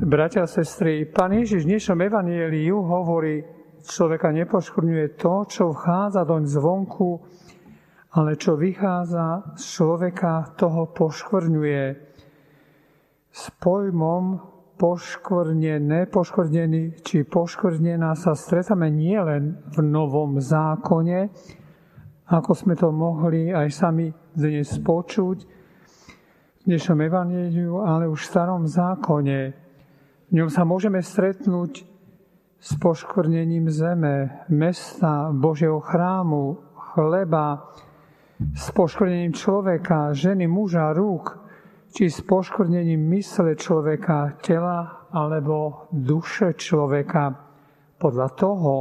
Bratia a sestry, Pán Ježiš v dnešnom evanieliu hovorí, človeka nepoškvrňuje to, čo vchádza doň zvonku, ale čo vychádza z človeka, toho poškvrňuje. S pojmom poškvrnené, poškvrnený či poškvrnená sa stretáme nielen v Novom zákone, ako sme to mohli aj sami dnes počuť v dnešnom evaníliu, ale už v starom zákone. V ňom sa môžeme stretnúť s poškvrnením zeme, mesta, Božieho chrámu, chleba, s poškvrnením človeka, ženy, muža, rúk, či s poškvrnením mysle človeka, tela alebo duše človeka. Podľa toho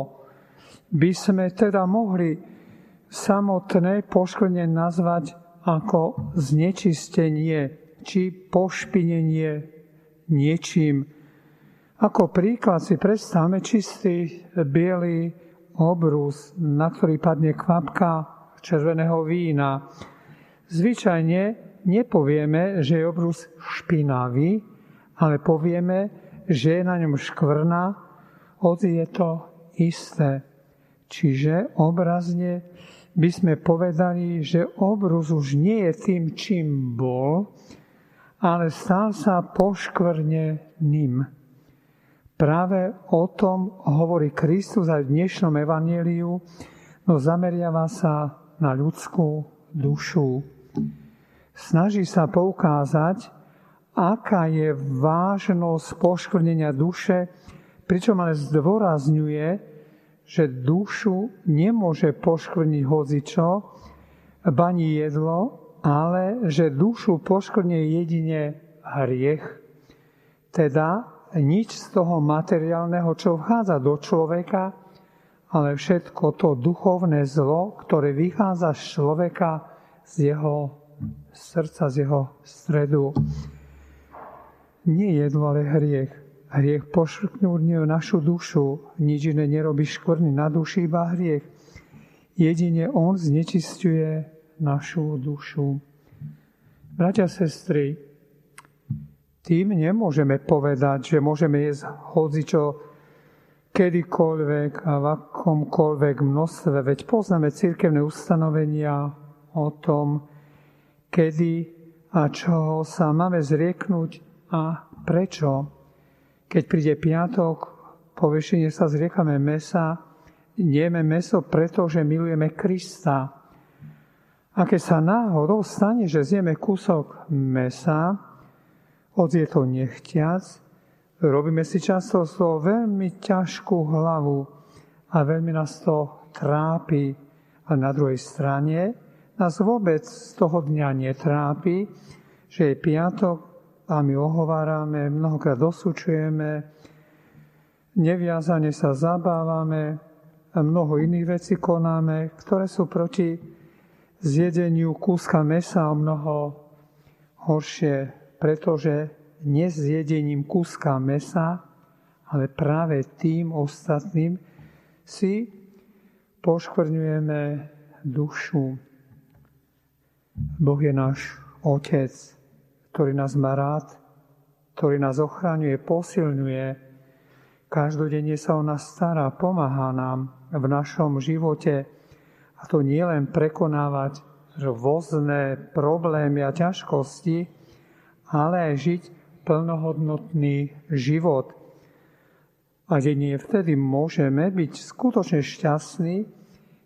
by sme teda mohli samotné poškvrnenie nazvať ako znečistenie či pošpinenie niečím, ako príklad si predstavme čistý biely obrus, na ktorý padne kvapka červeného vína. Zvyčajne nepovieme, že je obrus špinavý, ale povieme, že je na ňom škvrna, hoci je to isté. Čiže obrazne by sme povedali, že obrus už nie je tým, čím bol, ale stal sa poškvrneným. Práve o tom hovorí Kristus aj v dnešnom evaníliu, no zameriava sa na ľudskú dušu. Snaží sa poukázať, aká je vážnosť poškvrnenia duše, pričom ale zdôrazňuje, že dušu nemôže poškvrniť hozičo, bani jedlo, ale že dušu poškvrnie jedine hriech. Teda nič z toho materiálneho, čo vchádza do človeka, ale všetko to duchovné zlo, ktoré vychádza z človeka, z jeho srdca, z jeho stredu. Nie jedlo, ale hriech. Hriech pošrkňuje našu dušu, nič iné nerobí škvrny na duši, iba hriech. Jedine On znečistuje našu dušu. Bratia, sestry, tým nemôžeme povedať, že môžeme jesť hocičo kedykoľvek a v akomkoľvek množstve. Veď poznáme církevné ustanovenia o tom, kedy a čoho sa máme zrieknúť a prečo. Keď príde piatok, po sa zriekame mesa, jeme meso, pretože milujeme Krista. A keď sa náhodou stane, že zjeme kúsok mesa, hoď je to nechtiac, robíme si často z toho veľmi ťažkú hlavu a veľmi nás to trápi. A na druhej strane nás vôbec z toho dňa netrápi, že je piatok a my ohovárame, mnohokrát dosúčujeme, neviazane sa zabávame a mnoho iných vecí konáme, ktoré sú proti zjedeniu kúska mesa o mnoho horšie pretože nezjedením kúska mesa, ale práve tým ostatným si poškvrňujeme dušu. Boh je náš Otec, ktorý nás má rád, ktorý nás ochraňuje, posilňuje. Každodenne sa o nás stará, pomáha nám v našom živote. A to nie len prekonávať rôzne problémy a ťažkosti, ale aj žiť plnohodnotný život. A jedine vtedy môžeme byť skutočne šťastní,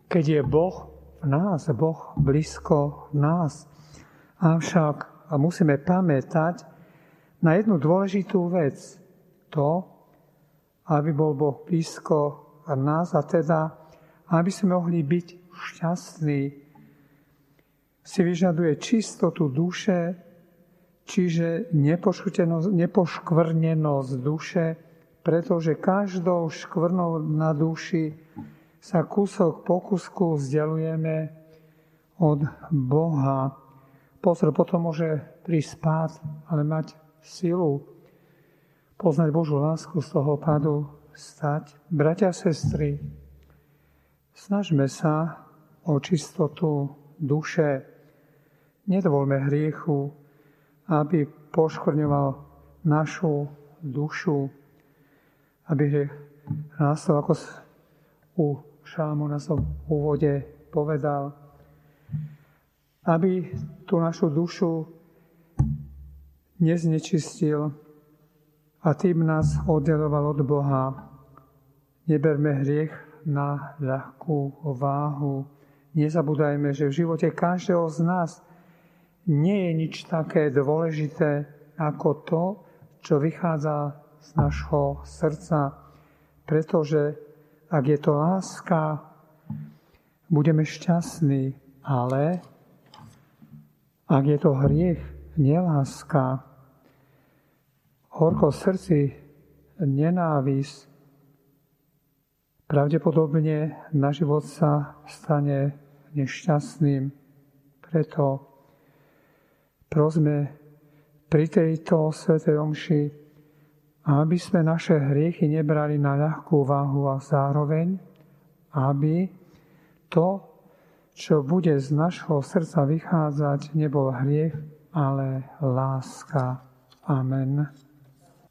keď je Boh v nás, Boh blízko nás. Avšak musíme pamätať na jednu dôležitú vec. To, aby bol Boh blízko nás a teda, aby sme mohli byť šťastní, si vyžaduje čistotu duše, čiže nepoškvrnenosť duše, pretože každou škvrnou na duši sa kúsok po kúsku vzdialujeme od Boha. Pozor, potom môže prísť spát, ale mať silu poznať Božú lásku z toho padu stať. Bratia a sestry, snažme sa o čistotu duše. Nedovolme hriechu, aby poškvrňoval našu dušu, aby hriech nástol, ako u Šalamúna som v úvode povedal, aby tú našu dušu neznečistil a tým nás oddeloval od Boha. Neberme hriech na ľahkú váhu. Nezabúdajme, že v živote každého z nás nie je nič také dôležité ako to, čo vychádza z našho srdca. Pretože ak je to láska, budeme šťastní, ale ak je to hriech, neláska, horko srdci, nenávisť, pravdepodobne na život sa stane nešťastným. Preto prosme pri tejto svetej omši, aby sme naše hriechy nebrali na ľahkú váhu a zároveň, aby to, čo bude z našho srdca vychádzať, nebol hriech, ale láska. Amen.